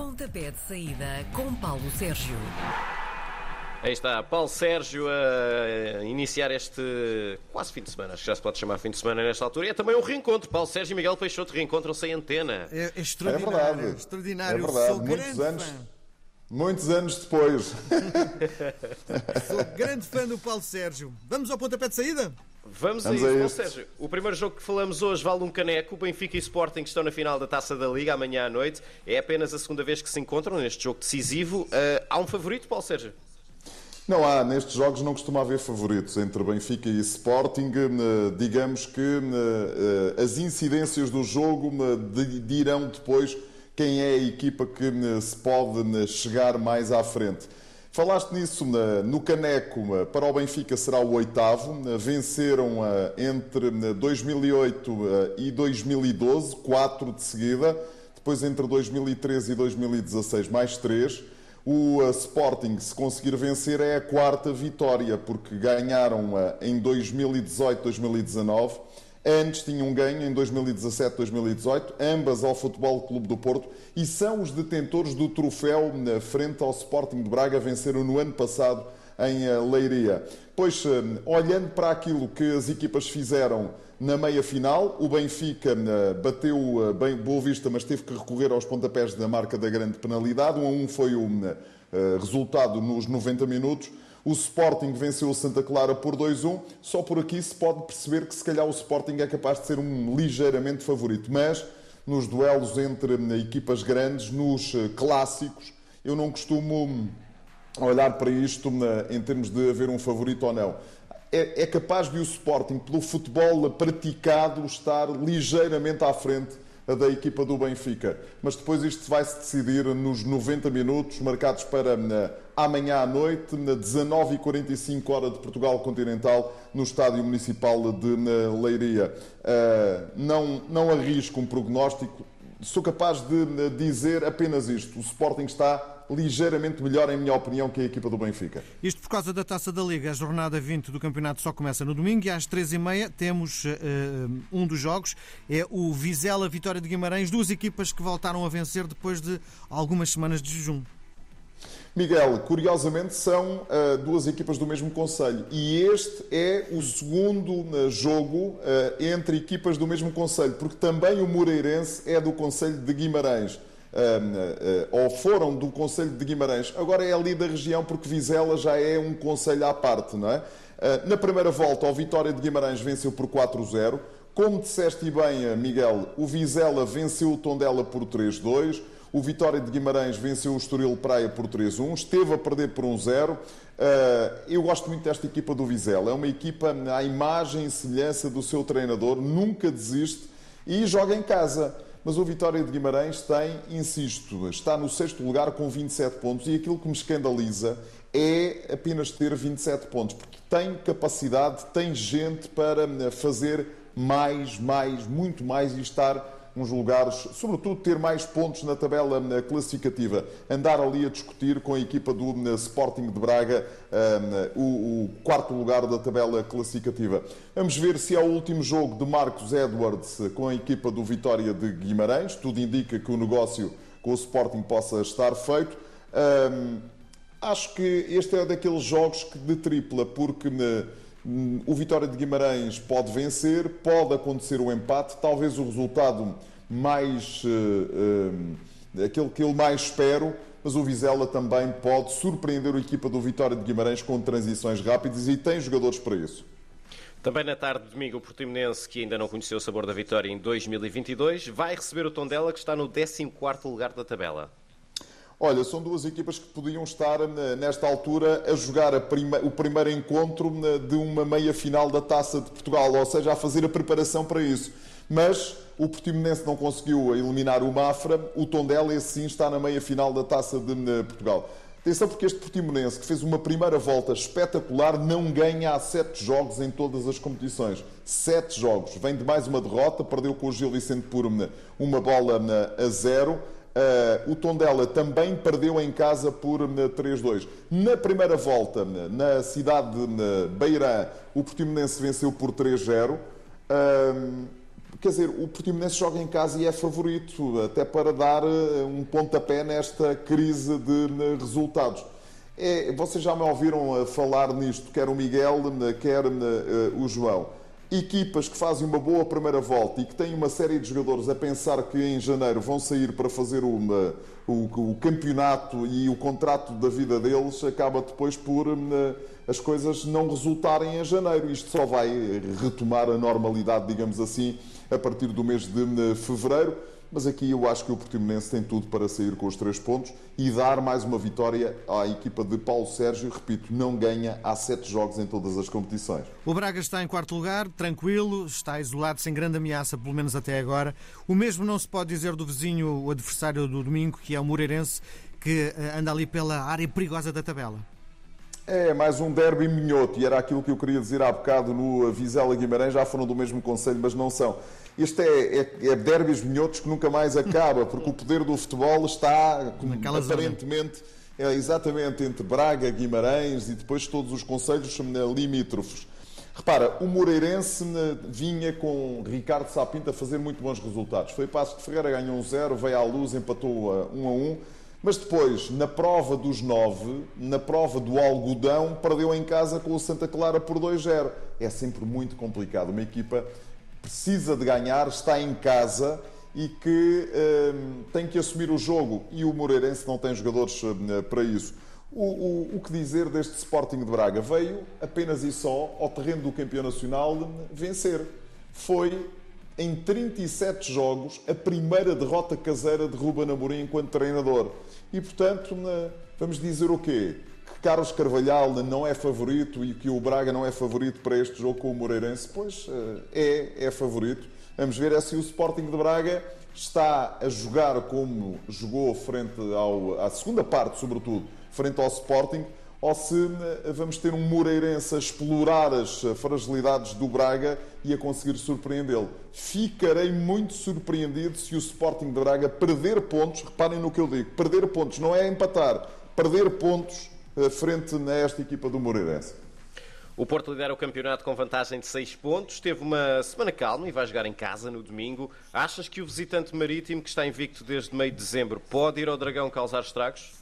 Pontapé de saída com Paulo Sérgio. Aí está, Paulo Sérgio a iniciar este quase fim de semana, acho que já se pode chamar fim de semana nesta altura. E é também um reencontro. Paulo Sérgio e Miguel Peixoto reencontram-se em antena. É, é extraordinário. É verdade. Extraordinário. É verdade. Sou Muitos grande anos, fã. muitos anos depois. Sou grande fã do Paulo Sérgio. Vamos ao pontapé de saída? Vamos, Vamos a isso, a isso. Sérgio. O primeiro jogo que falamos hoje vale um caneco. O Benfica e Sporting estão na final da Taça da Liga amanhã à noite. É apenas a segunda vez que se encontram neste jogo decisivo. Ah, há um favorito, Paulo Sérgio? Não há, nestes jogos não costuma haver favoritos entre Benfica e Sporting. Eh, Digamos que eh, as incidências do jogo di- dirão depois quem é a equipa que se pode chegar mais à frente. Falaste nisso no Caneco, para o Benfica será o oitavo. Venceram entre eh, 2008 eh, e 2012, quatro de seguida. Depois entre 2013 e 2016, mais três. O Sporting, se conseguir vencer, é a quarta vitória, porque ganharam em 2018-2019. Antes tinham ganho em 2017-2018, ambas ao Futebol Clube do Porto, e são os detentores do troféu na frente ao Sporting de Braga, venceram no ano passado em uh, Leiria. Pois, uh, olhando para aquilo que as equipas fizeram na meia final, o Benfica uh, bateu bem Boa Vista, mas teve que recorrer aos pontapés da marca da grande penalidade. 1 a 1 foi o resultado nos 90 minutos. O Sporting venceu o Santa Clara por 2-1. Só por aqui se pode perceber que se calhar o Sporting é capaz de ser um ligeiramente favorito. Mas nos duelos entre uh, equipas grandes, nos uh, clássicos, eu não costumo hum, olhar para isto na- em termos de haver um favorito ou não. É, é capaz de o Sporting, pelo futebol praticado, estar ligeiramente à frente da equipa do Benfica. Mas depois isto vai se decidir nos 90 minutos, marcados para na, amanhã à noite, na 19h45 hora de Portugal Continental, no Estádio Municipal de na, Leiria. Ah, não, não arrisco um prognóstico, sou capaz de na, dizer apenas isto: o Sporting está ligeiramente melhor, em minha opinião, que a equipa do Benfica. Isto por causa da Taça da Liga. A jornada 20 do campeonato só começa no domingo e às 13h30 temos eh, um dos jogos. É o Vizela Vitória de Guimarães, duas equipas que voltaram a vencer depois de algumas semanas de jejum. Miguel, curiosamente são ah, duas equipas do mesmo Conselho e este é o segundo ah, jogo ah, entre equipas do mesmo Conselho, porque também o Moreirense é do Conselho de Guimarães. Ah, ah, ou foram do Conselho de Guimarães, agora é ali da região porque Vizela já é um conselho à parte, não é? Na primeira volta, o Vitória de Guimarães venceu por 4-0. Como disseste bem, Miguel, o Vizela venceu o Tondela por 3-2. O Vitória de Guimarães venceu o Estoril Praia por 3-1, esteve a perder por 1-0. Uh, eu gosto muito desta equipa do Vizela. É uma equipa à imagem e semelhança do seu treinador, nunca desiste e joga em casa. Mas o Vitória de Guimarães tem, insisto, está no sexto lugar com 27 pontos e aquilo que me escandaliza é apenas ter 27 pontos, porque tem capacidade, tem gente para eh, fazer mais, mais, muito mais e estar uns lugares, sobretudo ter mais pontos na tabela eh, classificativa. Andar ali a discutir com a equipa do eh, Sporting de Braga eh, o, quarto lugar da tabela classificativa. Vamos ver se é o último jogo de Marcos Edwards com a equipa do Vitória de Guimarães. Tudo indica que o negócio com o Sporting possa estar feito. Ahm, Acho que este é daqueles jogos que de tripla, porque o Vitória de Guimarães pode vencer, pode acontecer o empate, talvez o resultado mais eh, eh, aquele que eu mais espero, mas o Vizela também pode surpreender a equipa do Vitória de Guimarães com transições rápidas e tem jogadores para isso. Também na tarde de domingo, o Portimonense, que ainda não conheceu o sabor da vitória em 2022, vai receber o Tondela, que está no 14º lugar da tabela. Olha, são duas equipas que podiam estar eh, nesta altura a jogar a prima- o primeiro encontro eh, de uma meia final da Taça de Portugal, ou seja, a fazer a preparação para isso. Mas o Portimonense não conseguiu eliminar o Mafra, o Tondela, esse sim, está na meia final da Taça de eh, Portugal. Atenção porque este Portimonense, que fez uma primeira volta espetacular, não ganha há sete jogos em todas as competições. Sete jogos. Vem de mais uma derrota, perdeu com o Gil Vicente por uma, bola a zero. Uh, o Tondela também perdeu em casa por uh, 3-2. Na primeira volta, uh, na cidade de Beirã, o Portimonense venceu por 3-0. Uh, quer dizer, o Portimonense joga em casa e é favorito, até para dar eh, um pontapé nesta crise de resultados. É, vocês já me ouviram falar nisto, quer o Miguel, quer o João equipas que fazem uma boa primeira volta e que têm uma série de jogadores a pensar que em janeiro vão sair para fazer uma, o, o, campeonato e o contrato da vida deles, acaba depois por uh, as coisas não resultarem em janeiro. Isto só vai retomar a normalidade, digamos assim, a partir do mês de uh, fevereiro mas aqui eu acho que o Portimonense tem tudo para sair com os três pontos e dar mais uma vitória à equipa de Paulo Sérgio. Repito, não ganha há sete jogos em todas as competições. O Braga está em quarto lugar, tranquilo, está isolado, sem grande ameaça, pelo menos até agora. O mesmo não se pode dizer do vizinho, o adversário do domingo, que é o Moreirense, que eh, anda ali pela área perigosa da tabela. É, mais um derby minhoto, e era aquilo que eu queria dizer há bocado no Vizela Guimarães, já foram do mesmo conselho, mas não são. Este é, é, é derbys minhotos que nunca mais acaba, porque o poder do futebol está como, aparentemente é, exatamente entre Braga, Guimarães e depois todos os conselhos limítrofes. Repara, o Moreirense vinha com Ricardo Sapinto a fazer muito bons resultados. Foi Passo de Ferreira, ganhou um 0, veio à luz, empatou a 1 a 1. Mas depois, na prova dos 9, na prova do algodão, perdeu em casa com o Santa Clara por 2-0. É sempre muito complicado. Uma equipa precisa de ganhar, está em casa e que um, tem que assumir o jogo. E o Moreirense não tem jogadores hum, para isso. O, o, o, que dizer deste Sporting de Braga? Veio apenas e só ao terreno do campeão nacional hum, vencer. Foi em 37 jogos a primeira derrota caseira de Ruben Amorim enquanto treinador. E portanto, hum, vamos dizer o quê? Carlos Carvalhal não é favorito e que o Braga não é favorito para este jogo com o Moreirense, pois eh, é, é favorito. Vamos ver é se o Sporting de Braga está a jogar como jogou frente ao, à segunda parte, sobretudo, frente ao Sporting, ou se vamos ter um Moreirense a explorar as fragilidades do Braga e a conseguir surpreendê-lo. Ficarei muito surpreendido se o Sporting de Braga perder pontos, reparem no que eu digo, perder pontos não é empatar, perder pontos eh, frente a esta equipa do Moreirense. O Porto lidera o campeonato com vantagem de 6 pontos. Teve uma semana calma e vai jogar em casa no domingo. Achas que o visitante marítimo, que está invicto desde meio de dezembro, pode ir ao Dragão causar estragos?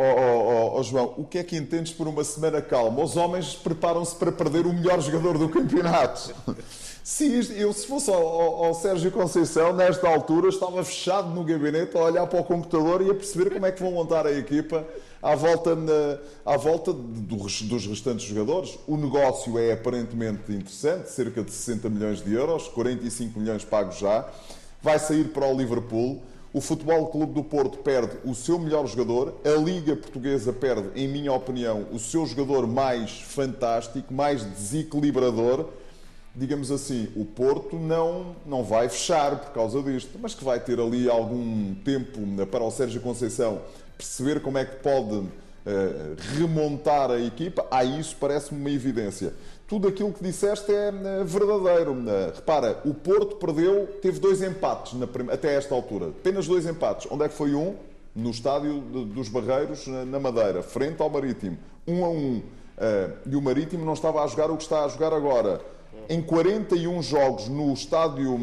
Oh, oh, oh, João, o que é que entendes por uma semana calma? Os homens preparam-se para perder o melhor jogador do campeonato. Se eu, se fosse ao, ao, ao, Sérgio Conceição, nesta altura, estava fechado no gabinete a olhar para o computador e a perceber como é que vão montar a equipa à volta, na, à volta dos restantes jogadores. O negócio é aparentemente interessante, cerca de 60 milhões de euros, 45 milhões pagos já. Vai sair para o Liverpool. O Futebol Clube do Porto perde o seu melhor jogador, a Liga Portuguesa perde, em minha opinião, o seu jogador mais fantástico, mais desequilibrador digamos assim, o Porto não, não vai fechar por causa disto, mas que vai ter ali algum tempo para o Sérgio Conceição perceber como é que pode uh, remontar a equipa. A isso parece-me uma evidência. Tudo aquilo que disseste é uh, verdadeiro. Uh, repara, o Porto perdeu, teve dois empates até esta altura. Apenas dois empates. Onde é que foi um? No estádio de, dos Barreiros, na Madeira, frente ao Marítimo. Um a um. e o Marítimo não estava a jogar o que está a jogar agora em 41 jogos no estádio,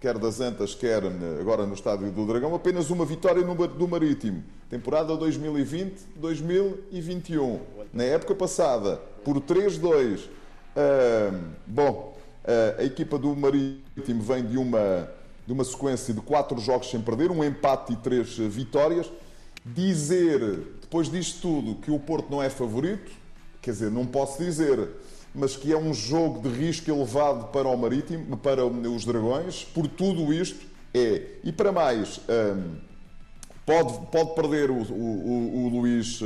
quer das Antas, quer agora no estádio do Dragão, apenas uma vitória do Marítimo. Temporada 2020-2021. Na época passada, por 3-2. Bom, a equipa do Marítimo vem de uma, de uma sequência de quatro jogos sem perder, um empate e três vitórias. Dizer, depois disto tudo, que o Porto não é favorito, quer dizer, não posso dizer mas que é um jogo de risco elevado para o Marítimo, para os Dragões, por tudo isto é. E para mais, pode, pode perder o, o, o Luís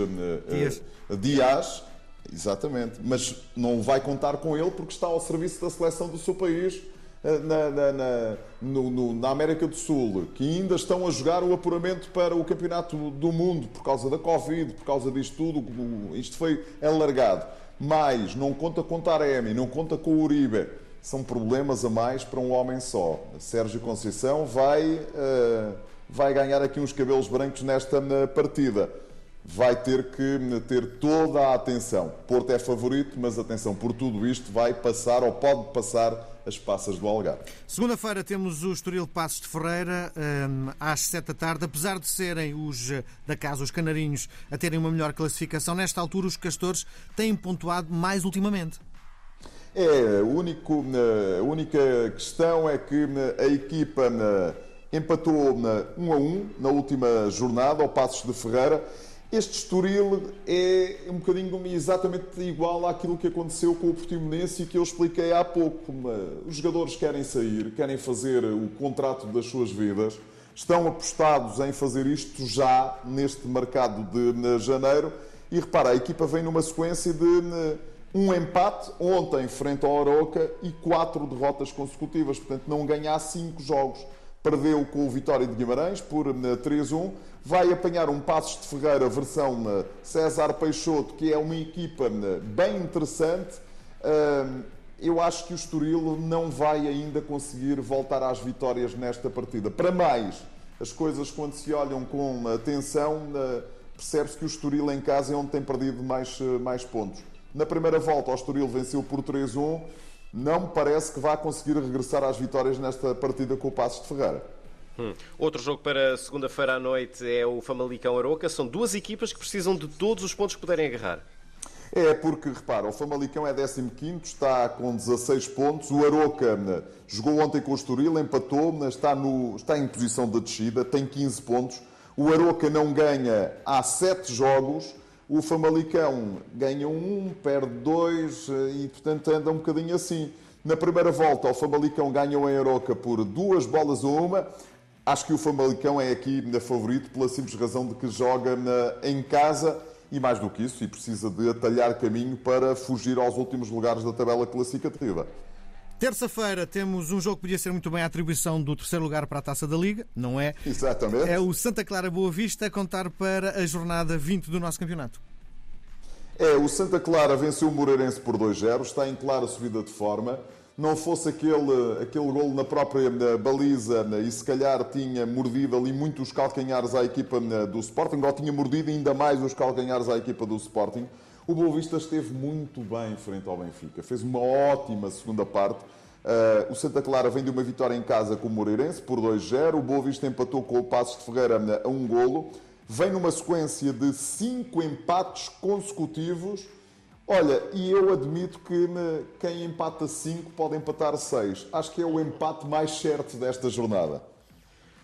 Dias. Dias, exatamente, mas não vai contar com ele porque está ao serviço da seleção do seu país. Uh, na, na, na, no, no, na, América do Sul, que ainda estão a jogar o apuramento para o Campeonato do Mundo por causa da Covid, por causa disto tudo, isto foi alargado mais, não conta com Taremi, não conta com Uribe. São problemas a mais para um homem só. Sérgio Conceição vai, uh, vai ganhar aqui uns cabelos brancos nesta partida. Vai ter que ter toda a atenção. Porto é favorito, mas atenção, por tudo isto vai passar ou pode passar as passas do Algarve. Segunda-feira temos o Estoril Passos de Ferreira hum, às sete da tarde. Apesar de serem os eh, da casa, os canarinhos, a terem uma melhor classificação, nesta altura os castores têm pontuado mais ultimamente. É, único, eh, a única questão é que eh, a equipa empatou 1 a 1 na última jornada ao Passos de Ferreira este Estoril é um bocadinho exatamente igual àquilo que aconteceu com o Portimonense e que eu expliquei há pouco. Os jogadores querem sair, querem fazer o contrato das suas vidas, estão apostados em fazer isto já neste mercado de janeiro. E repara, a equipa vem numa sequência de um empate ontem frente ao Oroca e quatro derrotas consecutivas. Portanto, não ganhar cinco jogos. Perdeu com o Vitória de Guimarães por 3-1 vai apanhar um Passos de Ferreira versão eh, César Peixoto, que é uma equipa eh, bem interessante. Eu acho que o Estoril não vai ainda conseguir voltar às vitórias nesta partida. Para mais, as coisas quando se olham com atenção, eh, percebe-se que o Estoril em casa é onde tem perdido mais, mais pontos. Na primeira volta, o Estoril venceu por 3-1. Não me parece que vá conseguir regressar às vitórias nesta partida com o Passos de Ferreira. Hum. Outro jogo para segunda-feira à noite é o Famalicão Aroca. São duas equipas que precisam de todos os pontos que puderem agarrar. É porque, repara, o Famalicão é 15, está com 16 pontos. O Aroca né, jogou ontem com o Estoril, empatou, né, está, no, está em posição de descida, tem 15 pontos. O Aroca não ganha há 7 jogos. O Famalicão ganha um, perde dois eh, e, portanto, anda um bocadinho assim. Na primeira volta, o Famalicão ganhou em Aroca por duas bolas a uma. Acho que o Famalicão é aqui favorito pela simples razão de que joga na, em casa e mais do que isso, e precisa de atalhar caminho para fugir aos últimos lugares da tabela classificativa. Terça-feira temos um jogo que podia ser muito bem a atribuição do terceiro lugar para a Taça da Liga, não é? Exatamente. É o Santa Clara Boa Vista a contar para a jornada 20 do nosso campeonato. É, o Santa Clara venceu o Moreirense por 2-0, está em clara subida de forma não fosse aquele, aquele gol na própria na baliza e se calhar tinha mordido ali muito os calcanhares à equipa do Sporting, ou tinha mordido ainda mais os calcanhares à equipa do Sporting, o Boa Vista esteve muito bem frente ao Benfica. Fez uma ótima segunda parte. Uh, o Santa Clara vem de uma vitória em casa com o Moreirense por 2-0. O Boa Vista empatou com o Passos de Ferreira a um golo. Vem numa sequência de cinco empates consecutivos Olha, e eu admito que me, quem empata 5 pode empatar 6. Acho que é o empate mais certo desta jornada.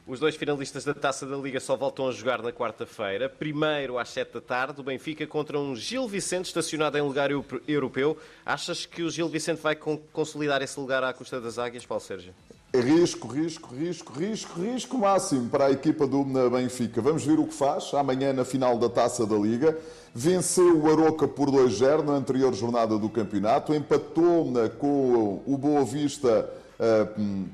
Os dois finalistas da Taça da Liga só voltam a jogar na quarta-feira. Primeiro às 7 da tarde, o Benfica contra um Gil Vicente estacionado em lugar europeu. Achas que o Gil Vicente vai consolidar esse lugar à custa das águias, Paulo Sérgio? Risco, risco, risco, risco, risco máximo para a equipa do Benfica. Vamos ver o que faz amanhã na final da Taça da Liga. Venceu o Aroca por 2-0 na anterior jornada do campeonato. Empatou com o Boa Vista eh,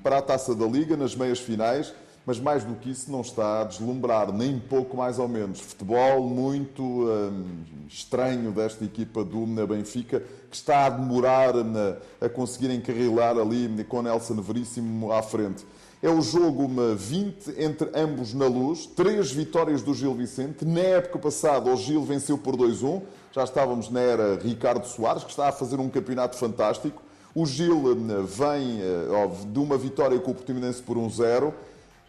para a Taça da Liga nas meias finais mas mais do que isso não está a deslumbrar, nem pouco mais ou menos. Futebol muito hum, estranho desta equipa do Benfica, que está a demorar hum, a conseguir encarrilar ali hum, com Nelson Veríssimo à frente. É o jogo 20 entre ambos na luz, três vitórias do Gil Vicente. Na época passada, o Gil venceu por 2-1, já estávamos na era Ricardo Soares, que está a fazer um campeonato fantástico. O Gil vem eh, de uma vitória com o Portimonense por 1-0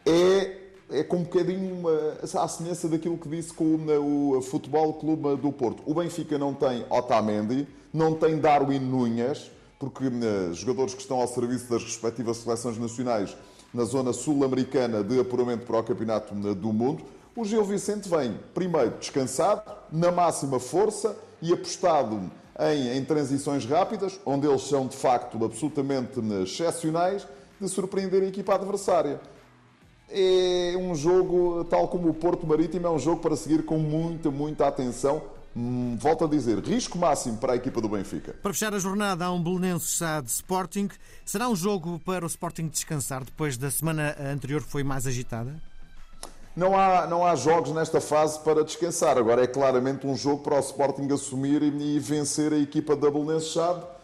é, é com um bocadinho uma, a semelhança daquilo que disse com o, Futebol Clube do Porto. O Benfica não tem Otamendi, não tem Darwin Nunhas, porque uh, jogadores que estão ao serviço das respectivas seleções nacionais na zona sul-americana de apuramento para o Campeonato do Mundo. O Gil Vicente vem, primeiro, descansado, na máxima força e apostado em, em transições rápidas, onde eles são de facto absolutamente excepcionais, de surpreender a equipa adversária é um jogo, tal como o Porto Marítimo, é um jogo para seguir com muita, muita atenção. Hum, volto a dizer, risco máximo para a equipa do Benfica. Para fechar a jornada, há um Belenenses de Sporting. Será um jogo para o Sporting descansar depois da semana anterior que foi mais agitada? Não há, não há jogos nesta fase para descansar. Agora é claramente um jogo para o Sporting assumir e vencer a equipa da Belenenses Chade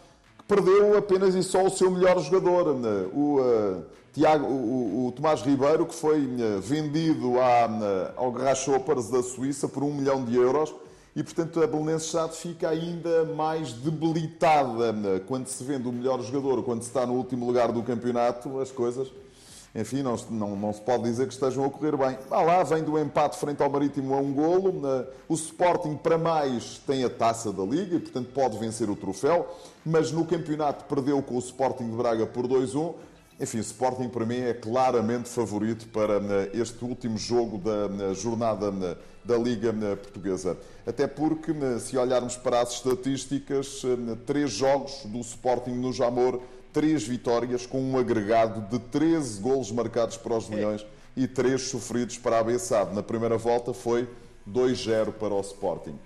perdeu apenas e só o seu melhor jogador, né? o, uh, Tiago, o, o, Tomás Ribeiro, que foi uh, vendido à, ao Grasshoppers da Suíça por um milhão de euros e, portanto, a Belenenses fica ainda mais debilitada quando se vende o melhor jogador, quando se está no último lugar do campeonato, as coisas enfim, não, não, não, se pode dizer que estejam a correr bem. Ah lá, vem do empate frente ao Marítimo a um golo. O Sporting, para mais, tem a taça da Liga e, portanto, pode vencer o troféu. Mas no campeonato perdeu com o Sporting de Braga por 2-1. Enfim, o Sporting, para mim, é claramente favorito para este último jogo da jornada da Liga Portuguesa. Até porque, se olharmos para as estatísticas, três jogos do Sporting no Jamor três vitórias com um agregado de 13 golos marcados para os Leões e três sofridos para a Bessade. Na primeira volta foi 2-0 para o Sporting.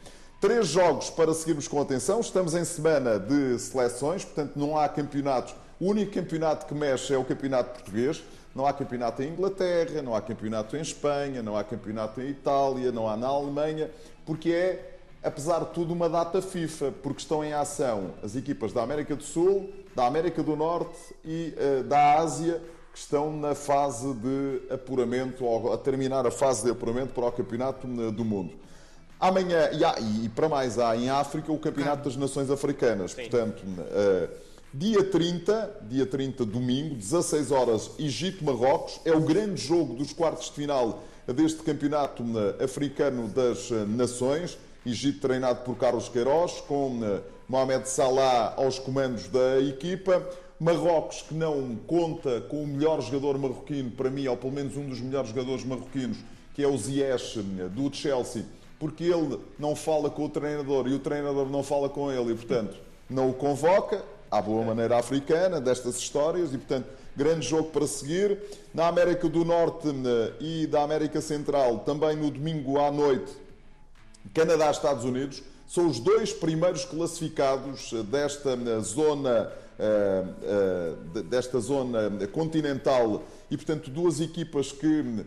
Três jogos para seguirmos com atenção. Estamos em semana de seleções, portanto não há campeonatos. O único campeonato que mexe é o campeonato português. Não há campeonato em Inglaterra, não há campeonato em Espanha, não há campeonato em Itália, não há na Alemanha, porque é apesar de tudo, uma data FIFA, porque estão em ação as equipas da América do Sul, da América do Norte e uh, da Ásia, que estão na fase de apuramento, ou a terminar a fase de apuramento para o Campeonato eh, do Mundo. Amanhã, e, há, e para mais, há em África o Campeonato das Nações Africanas. Sim. Portanto, uh, dia 30, dia 30, domingo, 16 horas, Egito-Marrocos. É o grande jogo dos quartos de final deste Campeonato Africano das Nações. Egito treinado por Carlos Queiroz, com Mohamed Salah aos comandos da equipa. Marrocos, que não conta com o melhor jogador marroquino, para mim, ou pelo menos um dos melhores jogadores marroquinos, que é o Ziyech, do Chelsea, porque ele não fala com o treinador e o treinador não fala com ele e, portanto, não o convoca, à boa maneira africana, destas histórias, e, portanto, grande jogo para seguir. Na América do Norte eh, e da América Central, também no domingo à noite, Canadá e Estados Unidos são os dois primeiros classificados eh, desta eh, zona eh, desta zona continental e, portanto, duas equipas que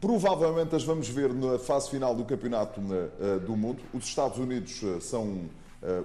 provavelmente as vamos ver na fase final do Campeonato do Mundo. Os Estados Unidos são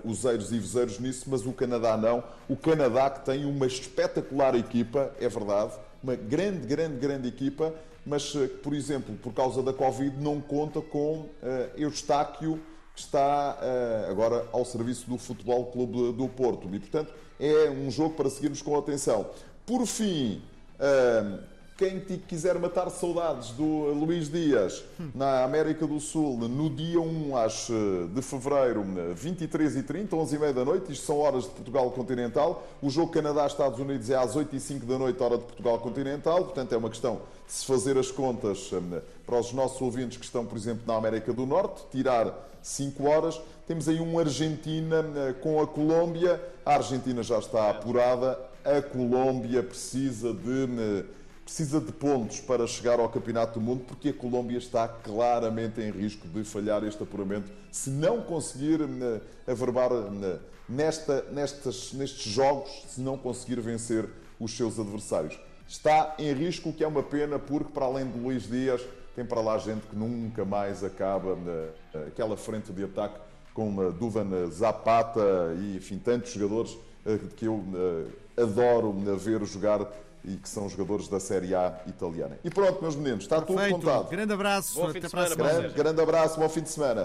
useiros e vezeiros nisso, mas o Canadá não. O Canadá que tem uma espetacular equipa, é verdade, uma grande, grande, grande equipa, mas que, por exemplo, por causa da Covid, não conta com uh, Eustáquio, que está uh, agora ao serviço do Futebol Clube do Porto. E, portanto, é um jogo para seguirmos com atenção. Por fim, uh, quem quiser matar saudades do Luís Dias na América do Sul no dia 1 às, eh, de fevereiro, 23h30, 11h30 da noite, isto são horas de Portugal continental. O jogo Canadá-Estados Unidos é às 8h05 da noite, hora de Portugal continental, portanto é uma questão de se fazer as contas eh, para os nossos ouvintes que estão, por exemplo, na América do Norte, tirar 5 horas. Temos aí um Argentina eh, com a Colômbia. A Argentina já está apurada, a Colômbia precisa de precisa de pontos para chegar ao Campeonato do Mundo, porque a Colômbia está claramente em risco de falhar este apuramento se não conseguir uh, averbar uh, nesta, nestas, nestes jogos, se não conseguir vencer os seus adversários. Está em risco, o que é uma pena, porque para além de Luís Dias, tem para lá gente que nunca mais acaba uh, aquela frente de ataque com Duvan Zapata e enfim, tantos jogadores que eu adoro ver jogar e que são jogadores da Série A italiana. E pronto, meus meninos, está Perfeito. tudo contado. Grande abraço, até para a semana. Grande, grande abraço, bom fim de semana.